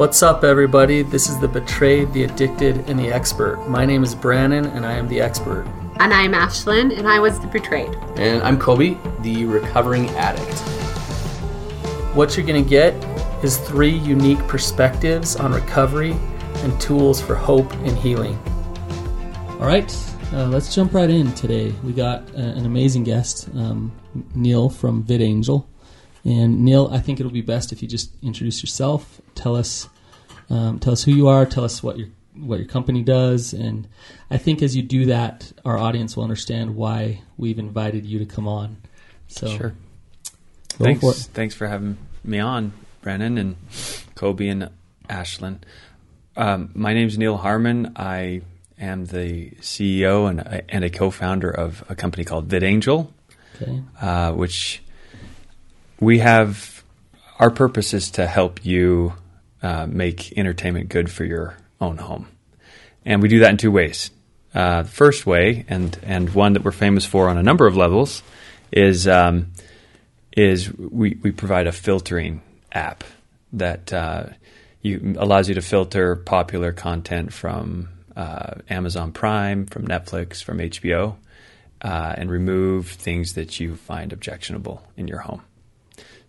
What's up, everybody? This is the betrayed, the addicted, and the expert. My name is Brannon, and I am the expert. And I'm Ashlynn, and I was the betrayed. And I'm Coby, the recovering addict. What you're going to get is three unique perspectives on recovery and tools for hope and healing. All right, uh, let's jump right in today. We got uh, an amazing guest, um, Neal from VidAngel. And Neal, I think it'll be best if you just introduce yourself, tell us, um, tell us who you are, tell us what your what your company does, and I think as you do that, our audience will understand why we've invited you to come on. So, sure. Thanks. for. Thanks for having me on, Brannon and Coby and Ashlynn. Um, my name's Neal Harmon. I am the CEO and a, and a co-founder of a company called VidAngel, Okay. uh, which we have. Our purpose is to help you uh, make entertainment good for your own home, and we do that in two ways. Uh, the first way, and and one that we're famous for on a number of levels, is um, is we, we provide a filtering app that uh, you allows you to filter popular content from uh, Amazon Prime, from Netflix, from HBO, uh, and remove things that you find objectionable in your home.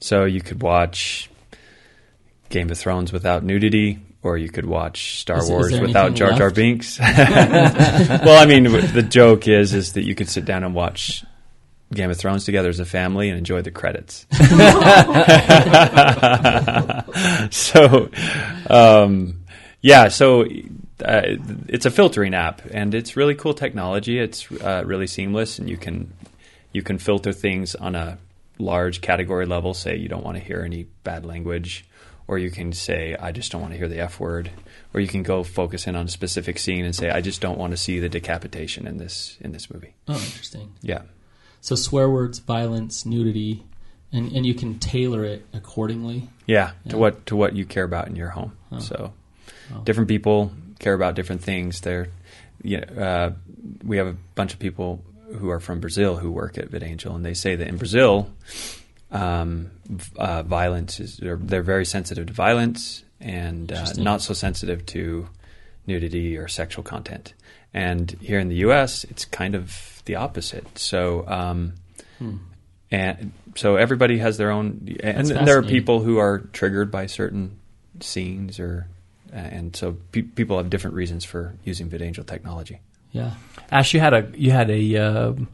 So you could watch Game of Thrones without nudity, or you could watch Star Is- is Wars there without Jar Jar? Binks. well, I mean, the joke is is that you could sit down and watch Game of Thrones together as a family and enjoy the credits. so, um, yeah, so uh, it's a filtering app, and it's really cool technology. It's uh, really seamless, and you can you can filter things on a large category level. Say you don't want to hear any bad language, or you can say I just don't want to hear the F word, or you can go focus in on a specific scene and say I just don't want to see the decapitation in this in this movie. Oh, interesting. Yeah. So swear words, violence, nudity, and, and you can tailor it accordingly. Yeah, Yeah. to what to what you care about in your home. So, different people care about different things. They're, yeah, uh, we have a bunch of people who are from Brazil who work at VidAngel, and they say that in Brazil, um, uh, violence is they're, they're very sensitive to violence and uh, not so sensitive to nudity or sexual content. And here in the U.S., it's kind of the opposite. So. Um, Hmm. and so everybody has their own and there are people who are triggered by certain scenes or and so pe- people have different reasons for using VidAngel technology. Yeah. Ash, you had a you had a um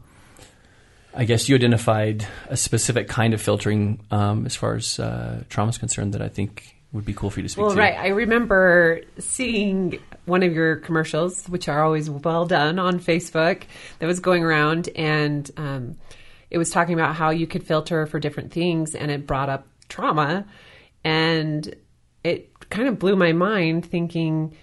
I guess you identified a specific kind of filtering um, as far as uh, trauma is concerned that I think would be cool for you to speak Well, to. right. I remember seeing one of your commercials, which are always well done on Facebook, that was going around, and um, it was talking about how you could filter for different things, and it brought up trauma, and it kind of blew my mind. Thinking,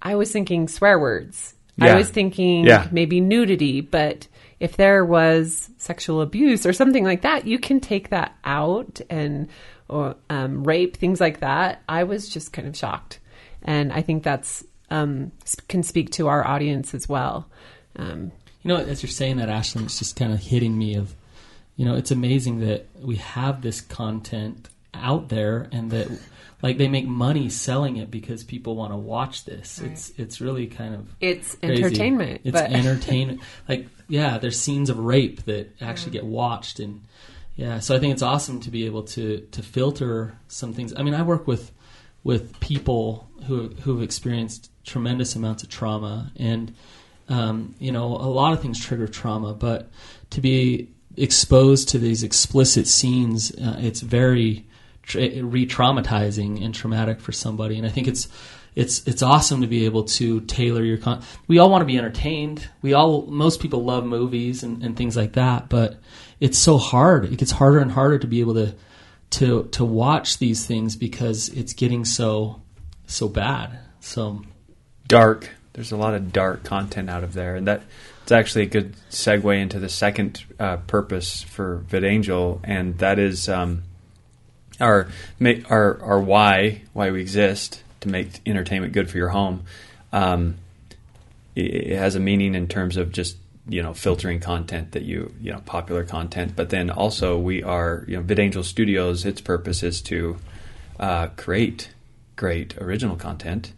I was thinking swear words. I was thinking Yeah. maybe nudity, but if there was sexual abuse or something like that, you can take that out and or um, rape things like that. I was just kind of shocked, and I think that's um, can speak to our audience as well. Um, You know, as you're saying that, Ashlynn, it's just kind of hitting me of, you know, it's amazing that we have this content out there and that, like, they make money selling it because people want to watch this. It's it's really kind of it's crazy. entertainment, It's but entertainment. Like, yeah, there's scenes of rape that actually get watched, and yeah, so I think it's awesome to be able to to filter some things. I mean, I work with with people who who have experienced tremendous amounts of trauma, and um, you know, a lot of things trigger trauma, but to be exposed to these explicit scenes, uh, it's very tra- re-traumatizing and traumatic for somebody. And I think it's it's it's awesome to be able to tailor your con. We all want to be entertained. We all most people love movies and, and things like that, but it's so hard. It gets harder and harder to be able to to to watch these things because it's getting so so bad. So Dark. There's a lot of dark content out of there, and that it's actually a good segue into the second uh, purpose for VidAngel, and that is um, our our our why why we exist to make entertainment good for your home. Um, it, it has a meaning in terms of just you know filtering content that you you know popular content, but then also we are you know VidAngel Studios. Its purpose is to uh, create great original content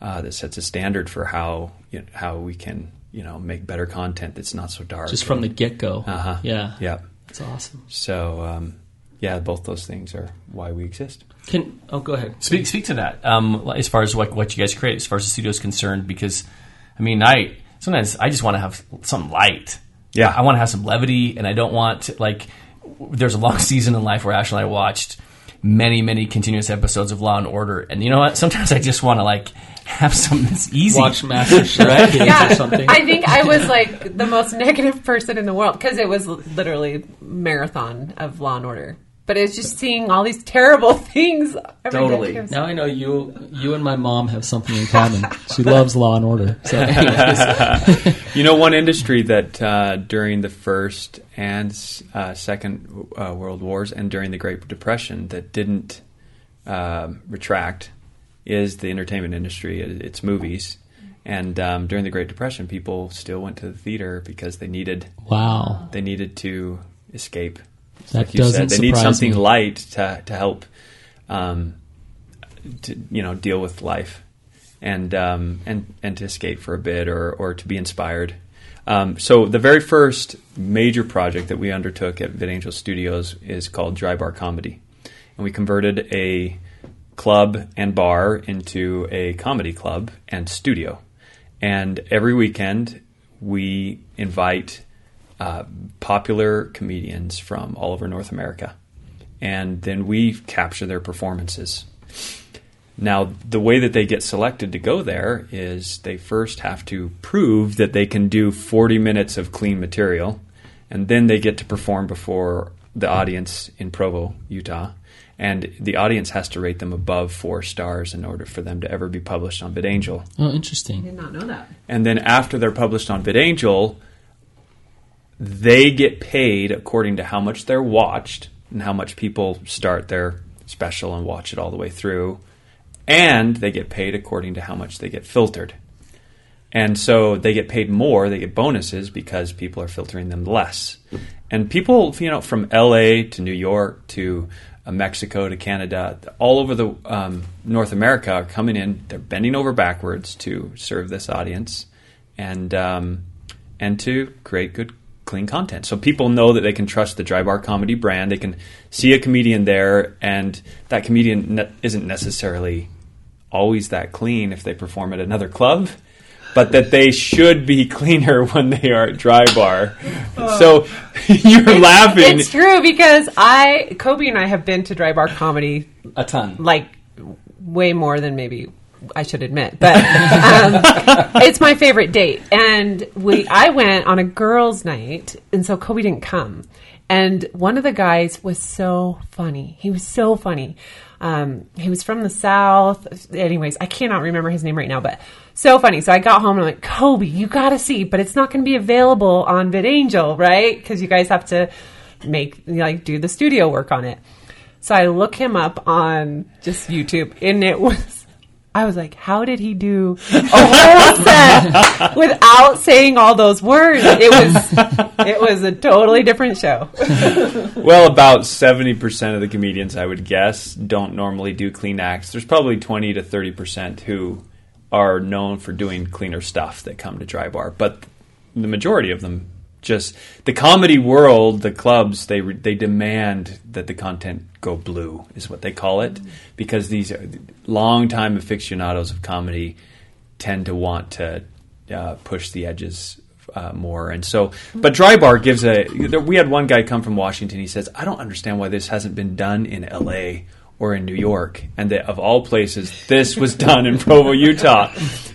uh, that sets a standard for how you know, how we can you know make better content that's not so dark. Just from the get go. uh-huh. Yeah. yeah. It's awesome. So um, yeah, both those things are why we exist. Can oh go ahead. Speak speak to that um, as far as what what you guys create, as far as the studio is concerned. Because I mean, I sometimes I just want to have some light. Yeah. I want to have some levity, and I don't want to, like. There's a long season in life where Ashley and I watched many many continuous episodes of Law and Order, and you know what? Sometimes I just want to like have something that's easy. Watch Master Chef Kids Yeah, or something. I think I was like the most negative person in the world because it was literally marathon of Law and Order. But it's just seeing all these terrible things. every day. Totally. It was- now I know you you and my mom have something in common. She loves Law and Order. So You know, one industry that uh, during the first and uh, second uh, world wars and during the Great Depression that didn't um retract is the entertainment industry. It's movies, and um, during the Great Depression, people still went to the theater because they needed wow, they needed to escape. That Like doesn't said, they need something me. light to to help, um, to you know, deal with life, and um, and and to escape for a bit or or to be inspired. Um, so the very first major project that we undertook at VidAngel Studios is called Dry Bar Comedy, and we converted a club and bar into a comedy club and studio. And every weekend, we invite uh, popular comedians from all over North America, and then we capture their performances. Now, the way that they get selected to go there is they first have to prove that they can do 40 minutes of clean material, and then they get to perform before the audience in Provo, Utah. And the audience has to rate them above four stars in order for them to ever be published on VidAngel. Oh, interesting. I interesting. did not know that. And then after they're published on VidAngel, they get paid according to how much they're watched and how much people start their special and watch it all the way through. And they get paid according to how much they get filtered. And so they get paid more, they get bonuses because people are filtering them less. And people, you know, from LA to New York to uh, Mexico to Canada, all over the um, North America are coming in. They're bending over backwards to serve this audience and um, and to create good, clean content. So people know that they can trust the Dry Bar Comedy brand. They can see a comedian there, and that comedian ne- isn't necessarily always that clean if they perform at another club, but that they should be cleaner when they are at Dry Bar. Oh. So you're laughing. It's true because I, Coby and I have been to Dry Bar Comedy a ton. like way more than maybe I should admit, but um, it's my favorite date. And we, I went on a girls' night, and so Coby didn't come. And one of the guys was so funny. He was so funny. Um, he was from the south. Anyways, I cannot remember his name right now, but so funny. So I got home and I'm like, Coby, you got to see, but it's not going to be available on VidAngel, right? Because you guys have to make like do the studio work on it. So I look him up on just YouTube, and it was. I was like, how did he do a whole set without saying all those words? It was, it was a totally different show. Well, about 70% of the comedians, I would guess, don't normally do clean acts. There's probably 20 to 30% who are known for doing cleaner stuff that come to Dry Bar, but the majority of them just the comedy world, the clubs, they they demand that the content go blue is what they call it because these are longtime aficionados of comedy tend to want to uh, push the edges uh, more. And so, but Dry Bar gives a. We had one guy come from Washington. He says, "I don't understand why this hasn't been done in L.A." Or in New York, and that of all places, this was done in Provo, Utah.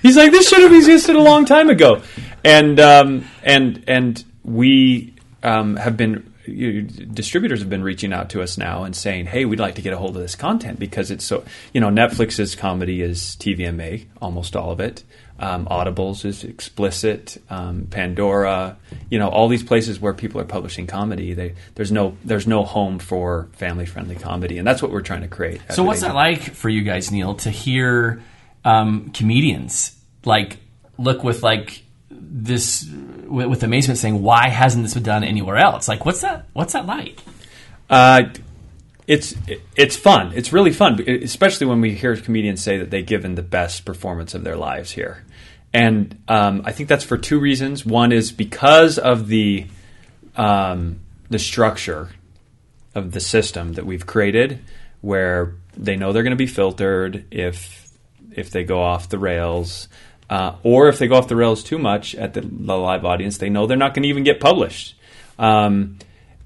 He's like, this should have existed a long time ago, and um, and and we um, have been you, distributors have been reaching out to us now and saying, "Hey, we'd like to get a hold of this content because it's so you know Netflix's comedy is TVMA, almost all of it. Um, Audibles is explicit. Um, Pandora, you know, all these places where people are publishing comedy, they, there's no there's no home for family friendly comedy, and that's what we're trying to create. So what's that like for you guys, Neal, to hear um, comedians like look with like this with, with amazement, saying, "Why hasn't this been done anywhere else?" Like, what's that? What's that like? Uh, it's it's fun. It's really fun, especially when we hear comedians say that they've given the best performance of their lives here. And um, I think that's for two reasons. One is because of the um, the structure of the system that we've created, where they know they're going to be filtered if if they go off the rails, uh, or if they go off the rails too much at the, the live audience, they know they're not going to even get published. Um,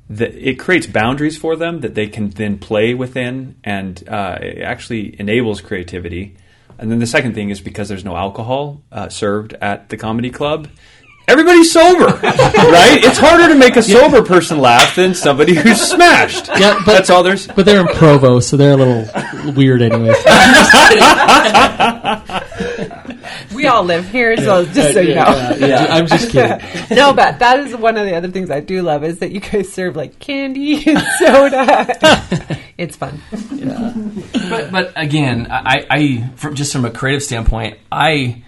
the, it creates boundaries for them that they can then play within, and uh, it actually enables creativity. And then the second thing is because there's no alcohol uh, served at the comedy club. Everybody's sober, right? It's harder to make a sober person laugh than somebody who's smashed. Yeah, but- that's all there's. But they're in Provo, so they're a little weird anyway. We all live here, so just so you know. yeah, I'm just kidding. no, but that is one of the other things I do love is that you guys serve like candy and soda. it's fun. but but again, I, I from, just from a creative standpoint, I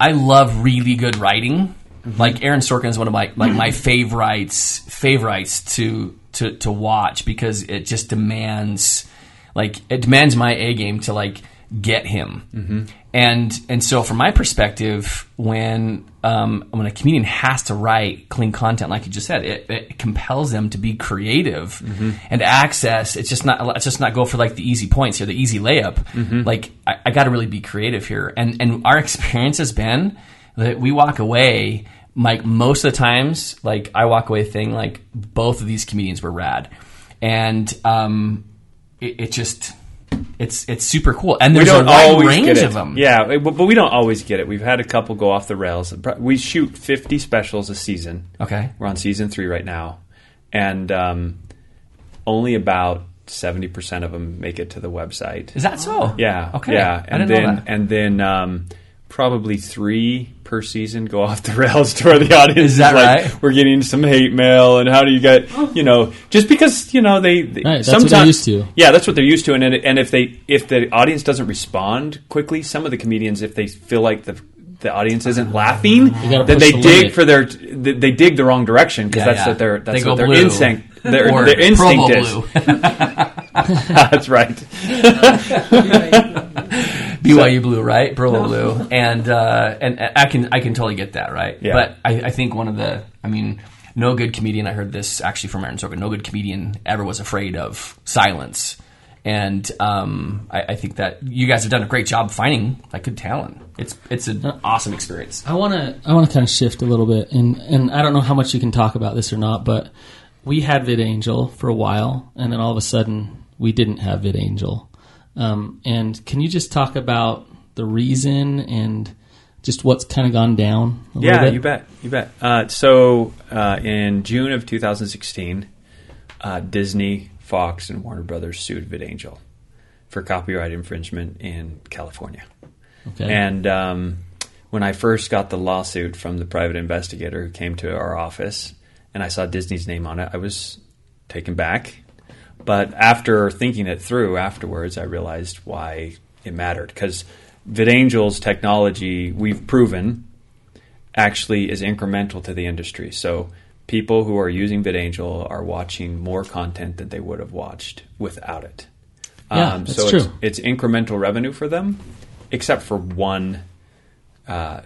I love really good writing. Mm-hmm. Like Aaron Sorkin is one of my like my favorites favorites to to to watch because it just demands like it demands my A game to like get him. Mm-hmm. And and so from my perspective, when um, when a comedian has to write clean content, like you just said, it, it compels them to be creative and access. It's just not it's just not go for like the easy points or the easy layup. Like I, I got to really be creative here. And and our experience has been that we walk away. Like most of the times, like I walk away thing like both of these comedians were rad, and um, it, it just it's it's super cool. And there's a wide range of them. Yeah, but we don't always get it. We've had a couple go off the rails. We shoot 50 specials a season. Okay. We're on season three right now, and um, only about 70 percent of them make it to the website. Is that so? Yeah. Okay. Yeah, I and didn't then know that. and then um, probably three per season go off the rails to where the audience Is that like, right? We're getting some hate mail, and how do you get you know just because you know they, they Right, that's what they're sometimes- used to. Yeah, that's what they're used to, and and if they if the audience doesn't respond quickly, some of the comedians if they feel like the the audience isn't laughing, gotta then they the dig limit. for their they they dig the wrong direction because Yeah, that's yeah. what their that's They what their blue. instinct their, Or their instinct is. That's right. BYU Blue, right? Provo Blue, and uh, and I can I can totally get that, right? Yeah. But I, I think one of the, I mean, no good comedian. I heard this actually from Aaron Sorkin. No good comedian ever was afraid of silence, and um, I, I think that you guys have done a great job finding like good talent. It's it's an awesome experience. I want to I want to kind of shift a little bit, and and I don't know how much you can talk about this or not, but we had VidAngel for a while, and then all of a sudden we didn't have VidAngel. Um, and can you just talk about the reason and just what's kind of gone down? A little Yeah, you bet, you bet. Uh, so uh, in June of 2016, uh, Disney, Fox, and Warner Brothers sued VidAngel for copyright infringement in California. Okay. And um, when I first got the lawsuit from the private investigator who came to our office, and I saw Disney's name on it, I was taken back. But after thinking it through afterwards, I realized why it mattered. Because VidAngel's technology, we've proven, actually is incremental to the industry. So people who are using VidAngel are watching more content than they would have watched without it. Yeah, that's so true. It's, it's incremental revenue for them, except for one uh,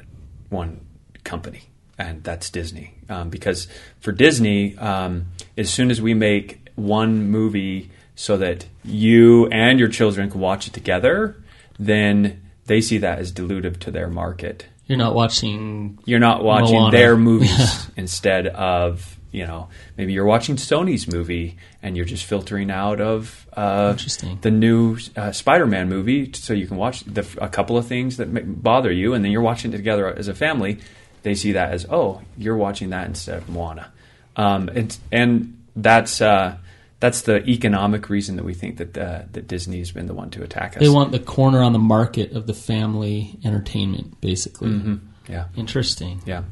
one company, and that's Disney. Um, because for Disney, um, as soon as we make one movie so that you and your children can watch it together, then they see that as dilutive to their market. You're not watching. You're not watching Moana. their movies instead of you know maybe you're watching Sony's movie and you're just filtering out of uh, the new uh, Spider-Man movie so you can watch the, a couple of things that bother you and then you're watching it together as a family. They see that as oh you're watching that instead of Moana, um, and and that's. Uh, that's the economic reason that we think that uh, that Disney's been the one to attack us. They want the corner on the market of the family entertainment, basically. Mm-hmm. yeah, Interesting. Yeah.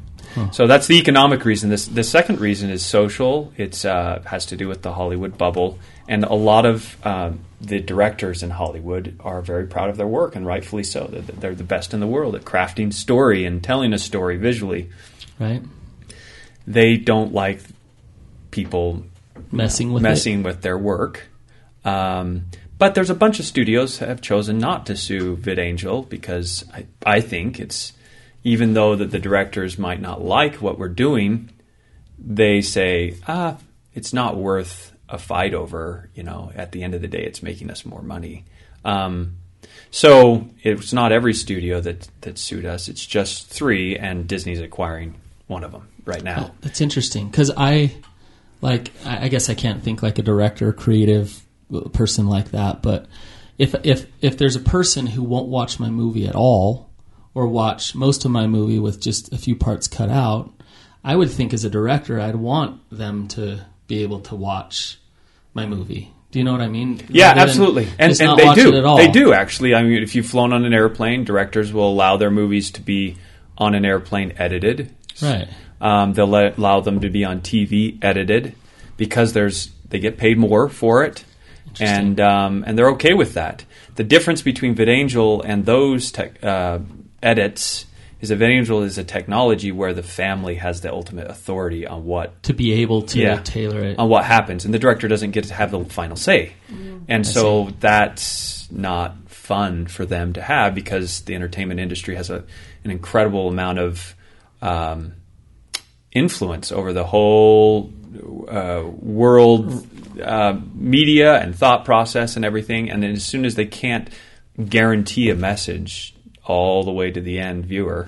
So that's the economic reason. This the second reason is social. It's uh, has to do with the Hollywood bubble, and a lot of um, the directors in Hollywood are very proud of their work, and rightfully so. They're, they're the best in the world at crafting story and telling a story visually. Right. They don't like people Messing with messing with their work. Um, but there's a bunch of studios that have chosen not to sue VidAngel because I, I think it's even though that the directors might not like what we're doing, they say ah it's not worth a fight over. You know, at the end of the day, it's making us more money. Um, so it's not every studio that that sued us. It's just three, and Disney's acquiring one of them right now. That's interesting because I like I I guess I can't think like a director, creative uh, person like that. But if if if there's a person who won't watch my movie at all, or watch most of my movie with just a few parts cut out, I would think as a director I'd want them to be able to watch my movie. Do you know what I mean? Yeah, Rather absolutely, and, and they do. at all. They do actually. I mean, if you've flown on an airplane, directors will allow their movies to be on an airplane edited. Right. Um, they'll let, allow them to be on TV edited because there's they get paid more for it, and um, and they're okay with that. The difference between VidAngel and those tech, uh, edits is that VidAngel is a technology where the family has the ultimate authority on what To be able to Yeah. tailor it. on what happens, and the director doesn't get to have the final say. And so that's not fun for them to have because the entertainment industry has a, an incredible amount of um, influence over the whole uh, world uh, media and thought process and everything. And then as soon as they can't guarantee a message all the way to the end viewer,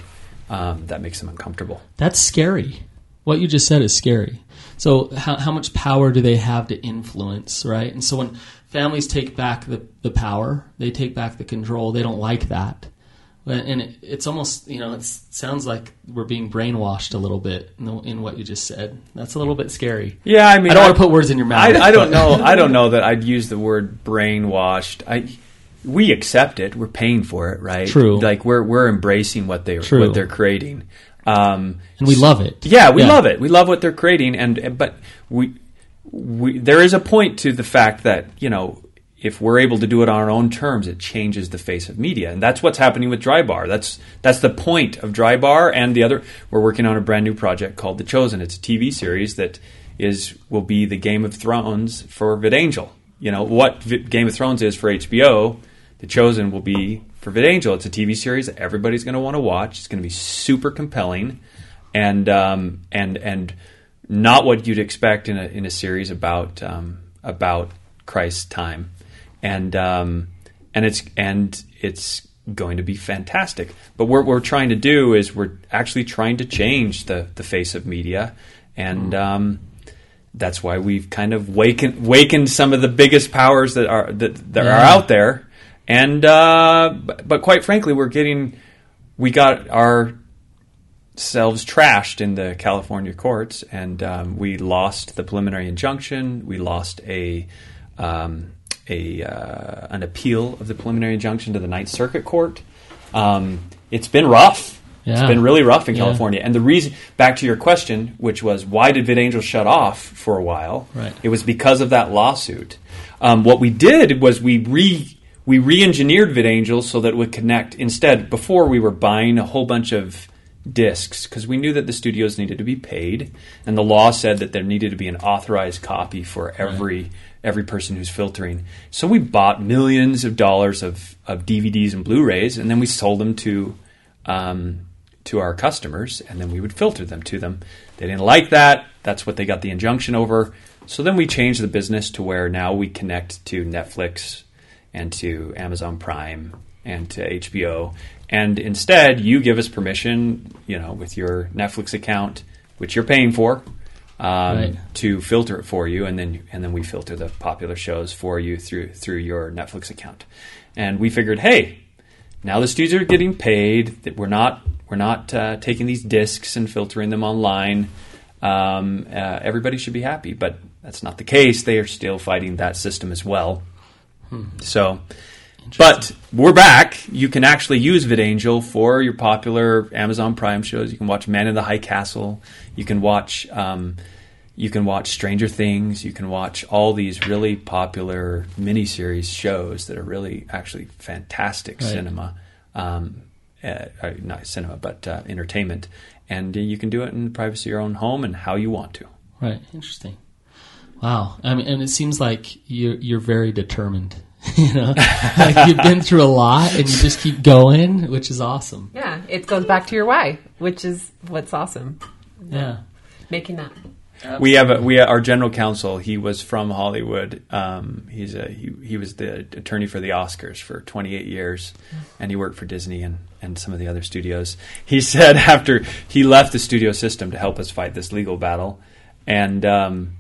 um, that makes them uncomfortable. That's scary. What you just said is scary. So, how, how much power do they have to influence, right? And so, when families take back the, the power, they take back the control, they don't like that. And it, it's almost, you know, it sounds like we're being brainwashed a little bit in, the, in what you just said. That's a little bit scary. Yeah, I mean, I don't want to put words in your mouth. I, I don't know. I don't know that I'd use the word brainwashed. I we accept it. We're paying for it, right? True. Like we're we're embracing what they True. what they're creating. Um, And we love it. yeah, we love it. We love what they're creating, and but we we there is a point to the fact that you know if we're able to do it on our own terms, it changes the face of media, and that's what's happening with Drybar. That's that's the point of Drybar and the other. We're working on a brand new project called The Chosen. It's a TV series that is will be the Game of Thrones for VidAngel. You know what Vi- Game of Thrones is for HBO. The Chosen will be for VidAngel. It's a TV series that everybody's going to want to watch. It's going to be super compelling, and um, and and not what you'd expect in a in a series about um, about Christ's time, and um, and it's and it's going to be fantastic. But what we're trying to do is we're actually trying to change the the face of media, and um, that's why we've kind of wakened wakened some of the biggest powers that are that, that are out there. And uh, but, but quite frankly, we're getting we got our selves trashed in the California courts, and um, we lost the preliminary injunction. We lost a um, a uh, an appeal of the preliminary injunction to the Ninth Circuit Court. Um, it's been rough. Yeah. It's been really rough in Yeah. California. And the reason, back to your question, which was why did VidAngel shut off for a while? Right. It was because of that lawsuit. Um, what we did was we re we re-engineered VidAngel so that it would connect. Instead, before we were buying a whole bunch of discs because we knew that the studios needed to be paid, and the law said that there needed to be an authorized copy for every every person who's filtering. So we bought millions of dollars of, of DVDs and Blu-rays, and then we sold them to um, to our customers, and then we would filter them to them. They didn't like that. That's what they got the injunction over. So then we changed the business to where now we connect to Netflix and to Amazon Prime and to HBO. And instead, you give us permission, you know, with your Netflix account, which you're paying for, um, Right. to filter it for you, and then and then we filter the popular shows for you through through your Netflix account. And we figured, hey, now the studios are getting paid. That we're not we're not uh, taking these discs and filtering them online. Um, uh, everybody should be happy, but that's not the case. They are still fighting that system as well. So, but we're back. You can actually use VidAngel for your popular Amazon Prime shows. You can watch Man in the High Castle. You can watch. Um, you can watch Stranger Things. You can watch all these really popular miniseries shows that are really actually fantastic Right. cinema. Um, uh, uh, not cinema, but uh, entertainment. And you can do it in the privacy of your own home and how you want to. Right. Interesting. Wow. I mean, and it seems like you're you're very determined. you know, like you've been through a lot and you just keep going, which is awesome. Yeah, it goes back to your why, which is what's awesome. Yeah. Making that. We have a, we our general counsel. He was from Hollywood. Um, he's a he, he was the attorney for the Oscars for 28 years, and he worked for Disney and and some of the other studios. He said after he left the studio system to help us fight this legal battle, and um,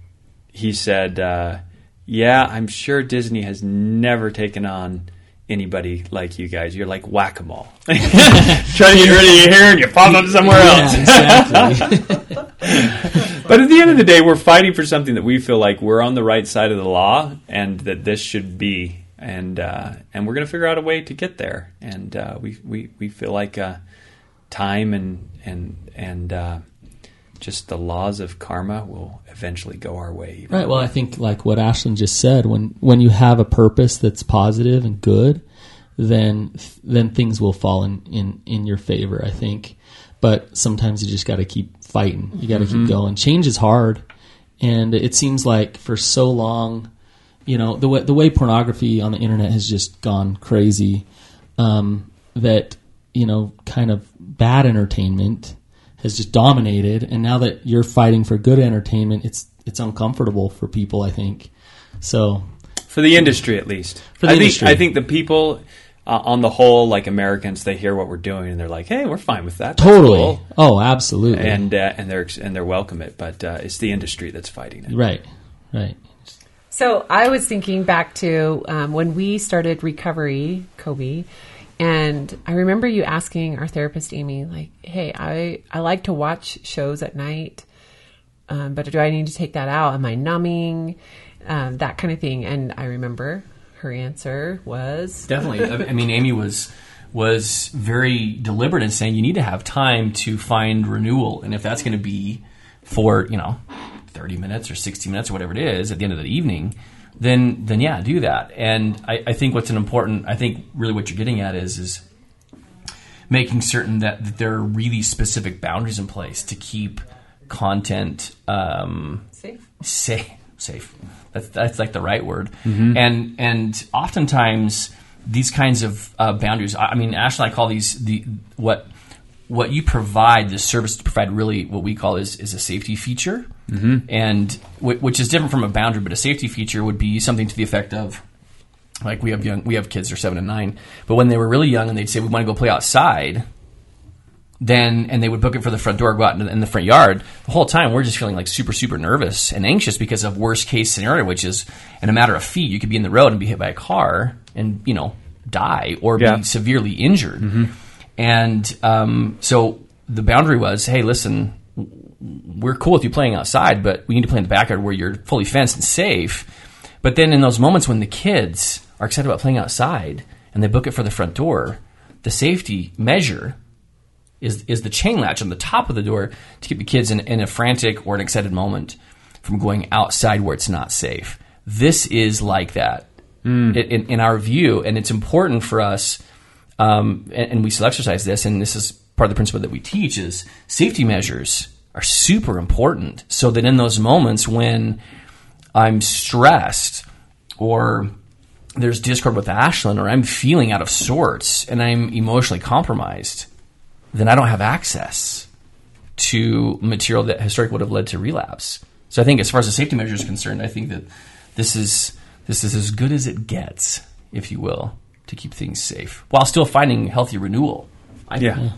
he said, uh, "Yeah, I'm sure Disney has never taken on." Anybody like you guys? You're like whack a mole. Trying to get rid of your hair and you pop up somewhere else. Yeah, exactly. But at the end of the day, we're fighting for something that we feel like we're on the right side of the law, and that this should be, and uh, and we're going to figure out a way to get there. And uh, we, we we feel like uh, time and and and uh, just the laws of karma will eventually go our way. Right. Well, I think like what Ashlynn just said, when when you have a purpose that's positive and good, then then things will fall in in in your favor. I think, but sometimes you just got to keep fighting. You got to keep going. Change is hard, and it seems like for so long, you know, the way the way pornography on the internet has just gone crazy, um, that you know, kind of bad entertainment has just dominated and now that you're fighting for good entertainment it's it's uncomfortable for people i think so for the industry at least. For the I think industry. I think the people uh, on the whole, like Americans, they hear what we're doing and they're like, "Hey, we're fine with that." That's totally cool." oh absolutely And uh, and they're and they're welcome it, but uh, it's the industry that's fighting it. right right So I was thinking back to um, when we started recovery, Coby, and I remember you asking our therapist Amy, like, "Hey, I I like to watch shows at night, um, but do I need to take that out? Am I numbing? Um, that kind of thing." And I remember her answer was, Definitely. I mean, Amy was was very deliberate in saying you need to have time to find renewal, and if that's going to be for you know thirty minutes or sixty minutes or whatever it is at the end of the evening, then then yeah, do that. And I, I think what's an important, I think really what you're getting at is is making certain that, that there are really specific boundaries in place to keep content um, "Safe." safe safe that's that's like the right word and and oftentimes these kinds of uh, boundaries I I mean Ashley, I call these the what what you provide the service to provide really what we call is is a safety feature and w- which is different from a boundary but a safety feature would be something to the effect of like we have young we have kids they're seven and nine but when they were really young and they'd say we want to go play outside then and they would book it for the front door, go out in the, in the front yard. The whole time we're just feeling like super, super nervous and anxious because of worst case scenario, which is in a matter of feet, you could be in the road and be hit by a car and you know die or Yeah. be severely injured. And um, so the boundary was, hey, listen, we're cool with you playing outside, but we need to play in the backyard where you're fully fenced and safe. But then in those moments when the kids are excited about playing outside and they book it for the front door, the safety measure is is the chain latch on the top of the door to keep the kids in, in a frantic or an excited moment from going outside where it's not safe. This is like that in, in, in our view, and it's important for us. Um, and, and we still exercise this, and this is part of the principle that we teach: is safety measures are super important, so that in those moments when I'm stressed or there's discord with Ashlynn or I'm feeling out of sorts and I'm emotionally compromised, then I don't have access to material that historically would have led to relapse. So I think as far as the safety measure is concerned, I think that this is this is as good as it gets, if you will, to keep things safe while still finding healthy renewal. I Yeah.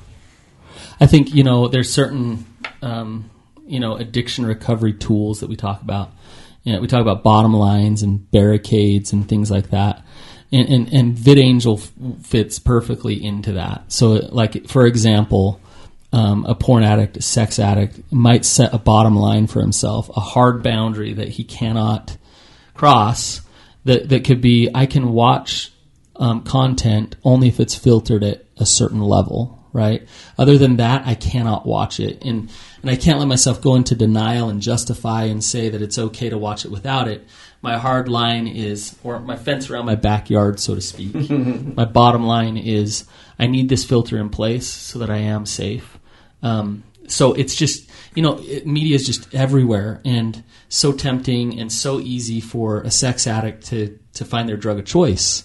I think you know there's certain um, you know addiction recovery tools that we talk about. You know, we talk about bottom lines and barricades and things like that. And, and, and VidAngel fits perfectly into that. So, like for example, um, a porn addict, a sex addict might set a bottom line for himself, a hard boundary that he cannot cross. That that could be I can watch um, content only if it's filtered at a certain level, right? Other than that, I cannot watch it, and and I can't let myself go into denial and justify and say that it's okay to watch it without it. My hard line is, or my fence around my backyard, so to speak. my bottom line is, I need this filter in place so that I am safe. Um, so it's just you know it, media is just everywhere and so tempting and so easy for a sex addict to to find their drug of choice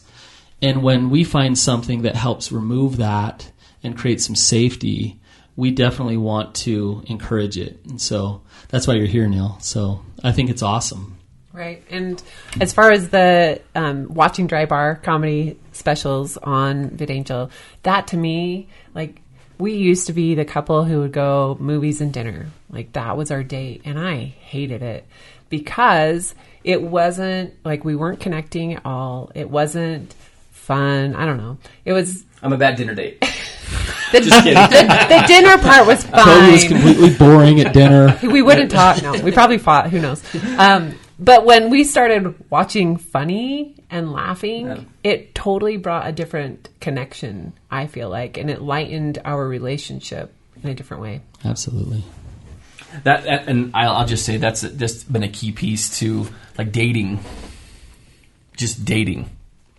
and when we find something that helps remove that and create some safety we definitely want to encourage it and so that's why you're here neal so i think it's awesome Right. And as far as the um, watching dry bar comedy specials on VidAngel, that to me, like, we used to be the couple who would go movies and dinner. Like, that was our date. And I hated it because it wasn't like we weren't connecting at all. It wasn't fun. I don't know. It was I'm a bad dinner date. the, the, the dinner part was fine. Coby was completely boring at dinner. we wouldn't talk. No, we probably fought. Who knows? Um, but when we started watching funny and laughing, Yeah. it totally brought a different connection. I feel like, and it lightened our relationship in a different way. Absolutely. That, that and I'll, I'll just say that's just been a key piece to like dating. Just dating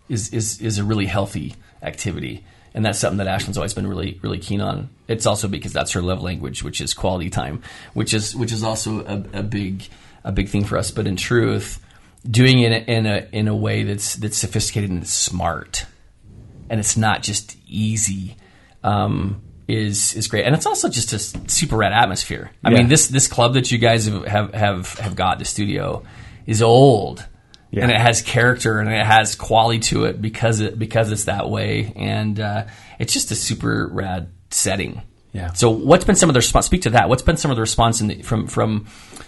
is is is a really healthy activity, and that's something that Ashlynn's always been really really keen on. It's also because that's her love language, which is quality time, which is which is also a, a big a big thing for us. But in truth, doing it in a in a way that's that's sophisticated and smart, and it's not just easy. Um, is is great, and it's also just a super rad atmosphere. I Yeah. mean, this this club that you guys have have have, have got the studio is old, Yeah. and it has character and it has quality to it because it because it's that way, and uh, it's just a super rad setting. Yeah. So, what's been some of the response? Speak to that. What's been some of the response in the, from from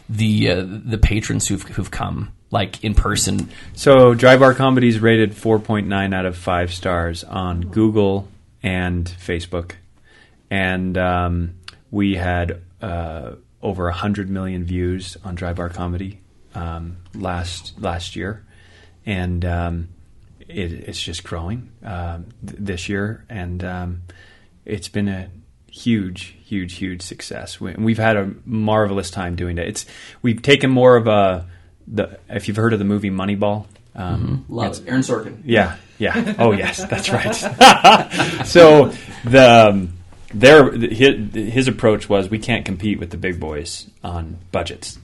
the uh, the patrons who've who've come like in person? So Dry Bar Comedy is rated 4.9 out of 5 stars on Google and Facebook. And um, we had uh, over 100 million views on Dry Bar Comedy um, last last year. And um, it, it's just growing um, th- this year. And um, it's been a huge, huge, huge success. We, we've had a marvelous time doing it. It's we've taken more of a the if you've heard of the movie Moneyball. Um, Love it. Aaron Sorkin. yeah, yeah. Oh, yes, that's right. so the um, their his, his approach was we can't compete with the big boys on budgets,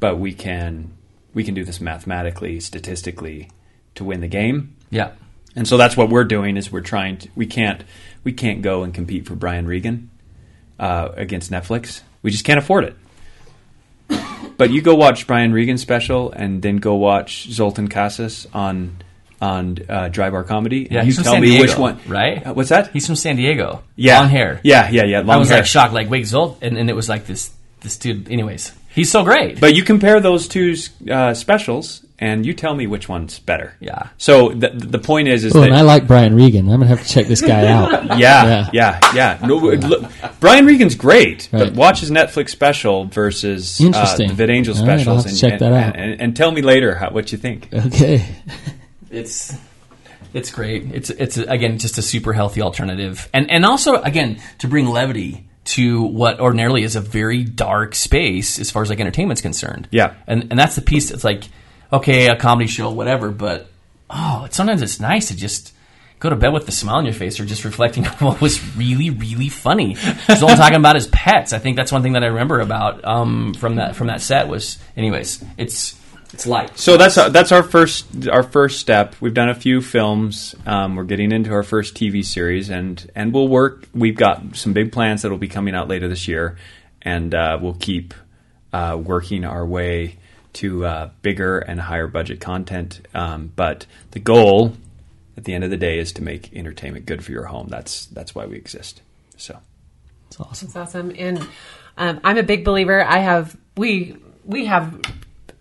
but we can we can do this mathematically, statistically to win the game. Yeah. And so that's what we're doing is we're trying to we can't we can't go and compete for Brian Regan uh, against Netflix. We just can't afford it. But you go watch Brian Regan's special and then go watch Zoltan Kaszas on on uh, Dry Bar Comedy. Yeah, he's you from tell San me Diego, which one. right? Uh, what's that? He's from San Diego. yeah, long hair. Yeah, yeah, yeah. Long I was hair. like shocked, like wait, Zolt, and, and it was like this this dude. Anyways, he's so great. But you compare those two uh, specials, and you tell me which one's better. Yeah. So the the point is, is Oh, that and I like Brian Regan. I'm gonna have to check this guy out. yeah, yeah, yeah. No, look, Brian Regan's great, but watch his Netflix special versus uh, the VidAngel All right, I'll specials, have to and, check and, that out. And, and tell me later how, what you think. Okay. it's it's great. It's it's again just a super healthy alternative, and and also again to bring levity to what ordinarily is a very dark space as far as like entertainment's concerned. Yeah. and and that's the piece that's like okay, a comedy show, whatever, but oh, it's, sometimes it's nice to just. Go to bed with a smile on your face, or just reflecting on what was really, really funny. He's only talking about his pets. I think that's one thing that I remember about um, from that from that set was. Anyways, it's it's light. So that's our, that's our first our first step. We've done a few films. Um, we're getting into our first TV series, and and we'll work. We've got some big plans that will be coming out later this year, and uh, we'll keep uh, working our way to uh, bigger and higher budget content. Um, but the goal at the end of the day is to make entertainment good for your home. That's that's why we exist. So It's awesome. It's awesome, and um, I'm a big believer. I have we we have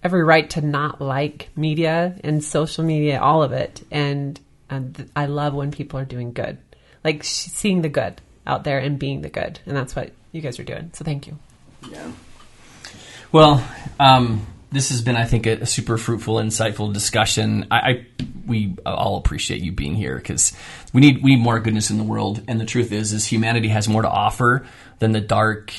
every right to not like media and social media, all of it, and and th- I love when people are doing good, like sh- seeing the good out there and being the good, and that's what you guys are doing. So thank you. Yeah. Well, um, this has been, I think, a, a super fruitful, insightful discussion. I, I we all appreciate you being here because we need we need more goodness in the world. And the truth is, is humanity has more to offer than the dark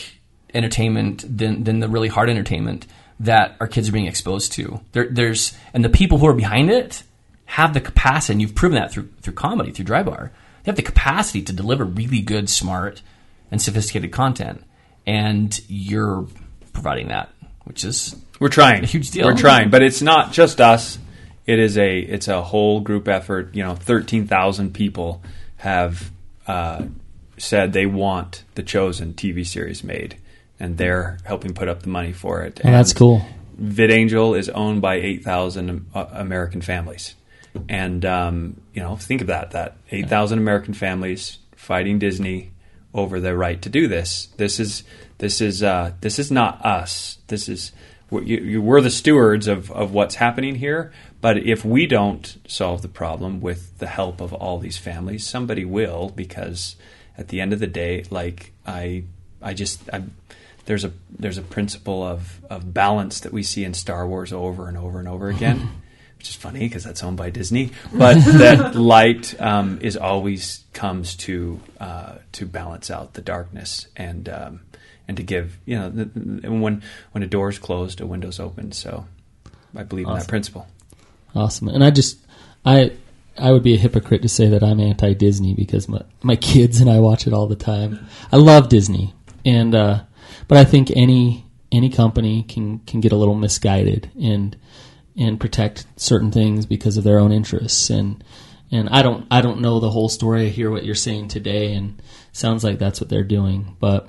entertainment, than than the really hard entertainment that our kids are being exposed to. There, there's and the people who are behind it have the capacity, and you've proven that through through comedy, through Dry Bar. They have the capacity to deliver really good, smart, and sophisticated content. and you're providing that, which is We're trying. A huge deal. We're trying, but it's not just us. It is a it's a whole group effort. You know, thirteen thousand people have uh, said they want the chosen TV series made, and they're helping put up the money for it. Oh, that's cool. VidAngel is owned by eight thousand uh, American families, and um, you know, think of that that eight thousand American families fighting Disney over their right to do this. This is this is uh, this is not us. This is we're, you, you, we're the stewards of, of what's happening here. But if we don't solve the problem with the help of all these families, somebody will. Because at the end of the day, like I I just I, there's a there's a principle of of balance that we see in Star Wars over and over and over again. Which is funny because that's owned by Disney, but that light um, is always comes to uh, to balance out the darkness and um, and to give you know the, the- when when a door is closed, a window's open. So I believe in that principle. Awesome. And I just, I, I would be a hypocrite to say that I'm anti Disney because my my kids and I watch it all the time. I love Disney, and uh, but I think any any company can can get a little misguided and and protect certain things because of their own interests and and I don't I don't know the whole story. I hear what you're saying today, and sounds like that's what they're doing, but.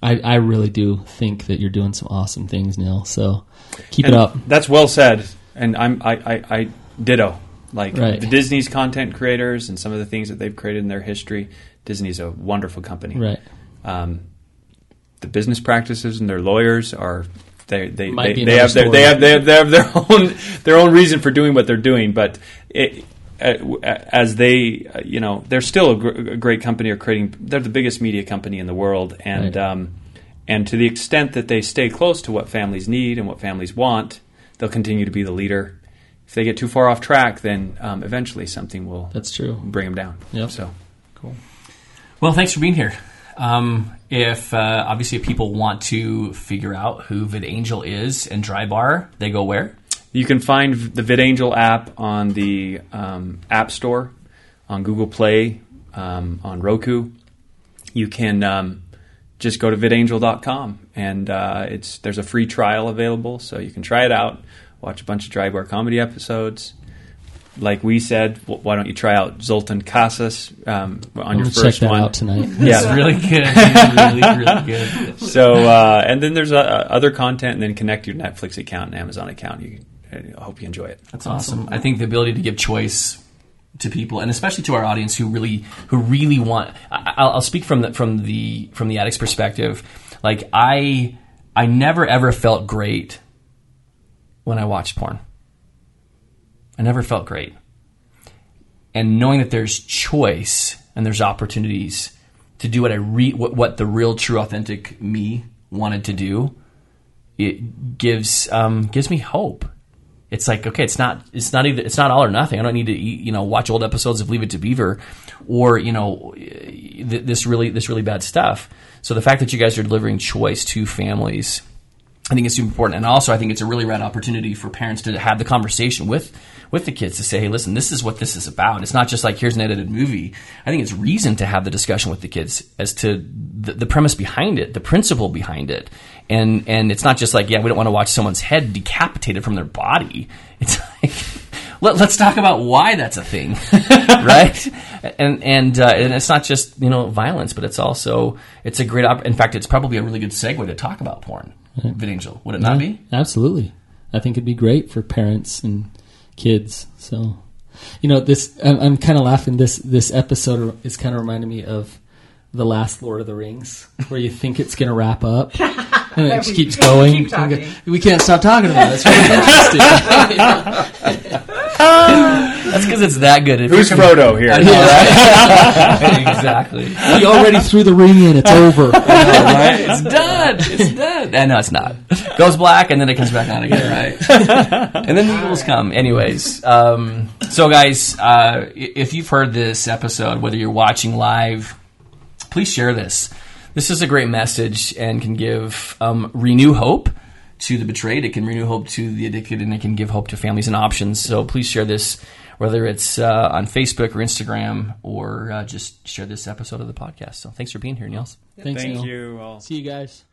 I, I really do think that you're doing some awesome things, Neal. So keep And it up. That's well said, and I'm I, I, I ditto. Like Right. the Disney's content creators and some of the things that they've created in their history. Disney's a wonderful company. Right. Um, the business practices and their lawyers are they they Might they, they have their, they have they have they have their own their own reason for doing what they're doing, but it. Uh, as they, uh, you know, they're still a, gr- a great company. Are creating, they're the biggest media company in the world, and Right. um, and to the extent that they stay close to what families need and what families want, they'll continue to be the leader. If they get too far off track, then um, eventually something will That's true. bring them down. Yep. So cool. Well, thanks for being here. Um, if uh, obviously if people want to figure out who VidAngel is and Drybar, they go where? You can find the VidAngel app on the um, App Store, on Google Play, um, on Roku. You can um, just go to vidangel.com and uh, it's there's a free trial available, so you can try it out. Watch a bunch of Drybar comedy episodes. Like we said, wh- why don't you try out Zoltan Kaszas um, on I'm your gonna check first that one? out tonight. Yeah. It's really good. It's really, really good. So uh, and then there's uh, other content, and then connect your Netflix account and Amazon account. You, I hope you enjoy it. That's awesome. I think the ability to give choice to people, and especially to our audience who really who really want. I, I'll, I'll speak from the from the from the addict's perspective. Like I I never ever felt great when I watched porn. I never felt great, and knowing that there's choice and there's opportunities to do what I re- what, what the real, true, authentic me wanted to do, it gives um, gives me hope. It's like okay it's not it's not either it's not all or nothing. I don't need to you know watch old episodes of leave it to beaver or you know th- this really this really bad stuff. So the fact that you guys are delivering choice to families I think it's super important, and also I think it's a really rad opportunity for parents to have the conversation with with the kids to say, "Hey, listen, this is what this is about." It's not just like here's an edited movie. I think it's reason to have the discussion with the kids as to the, the premise behind it, the principle behind it, and and it's not just like, yeah, we don't want to watch someone's head decapitated from their body. It's like. Let, let's talk about why that's a thing, right? And and uh, and it's not just you know violence, but it's also it's a great. Op- in fact, it's probably a really good segue to talk about porn. VidAngel, would it not be? Absolutely. I think it'd be great for parents and kids. So, you know, this I'm, I'm kind of laughing. This this episode is kind of reminding me of the last Lord of the Rings, where you think it's going to wrap up, and it just keeps going. Keep. We can't stop talking about it. It's really interesting. That's because it's that good. If Who's you're- Frodo here? I know, right? exactly. we already threw the ring in. It's over. right? It's done. It's done. I know it's not. Goes black and then it comes back on again, right? and then the Eagles come. Anyways, um, so guys, uh, if you've heard this episode, whether you're watching live, please share this. This is a great message and can give um, renew hope to the betrayed. It can renew hope to the addicted, and it can give hope to families and options. So please share this, whether it's uh, on Facebook or Instagram, or uh, just share this episode of the podcast. So thanks for being here, Niels. Thanks, Thank Neal. you all. See you guys.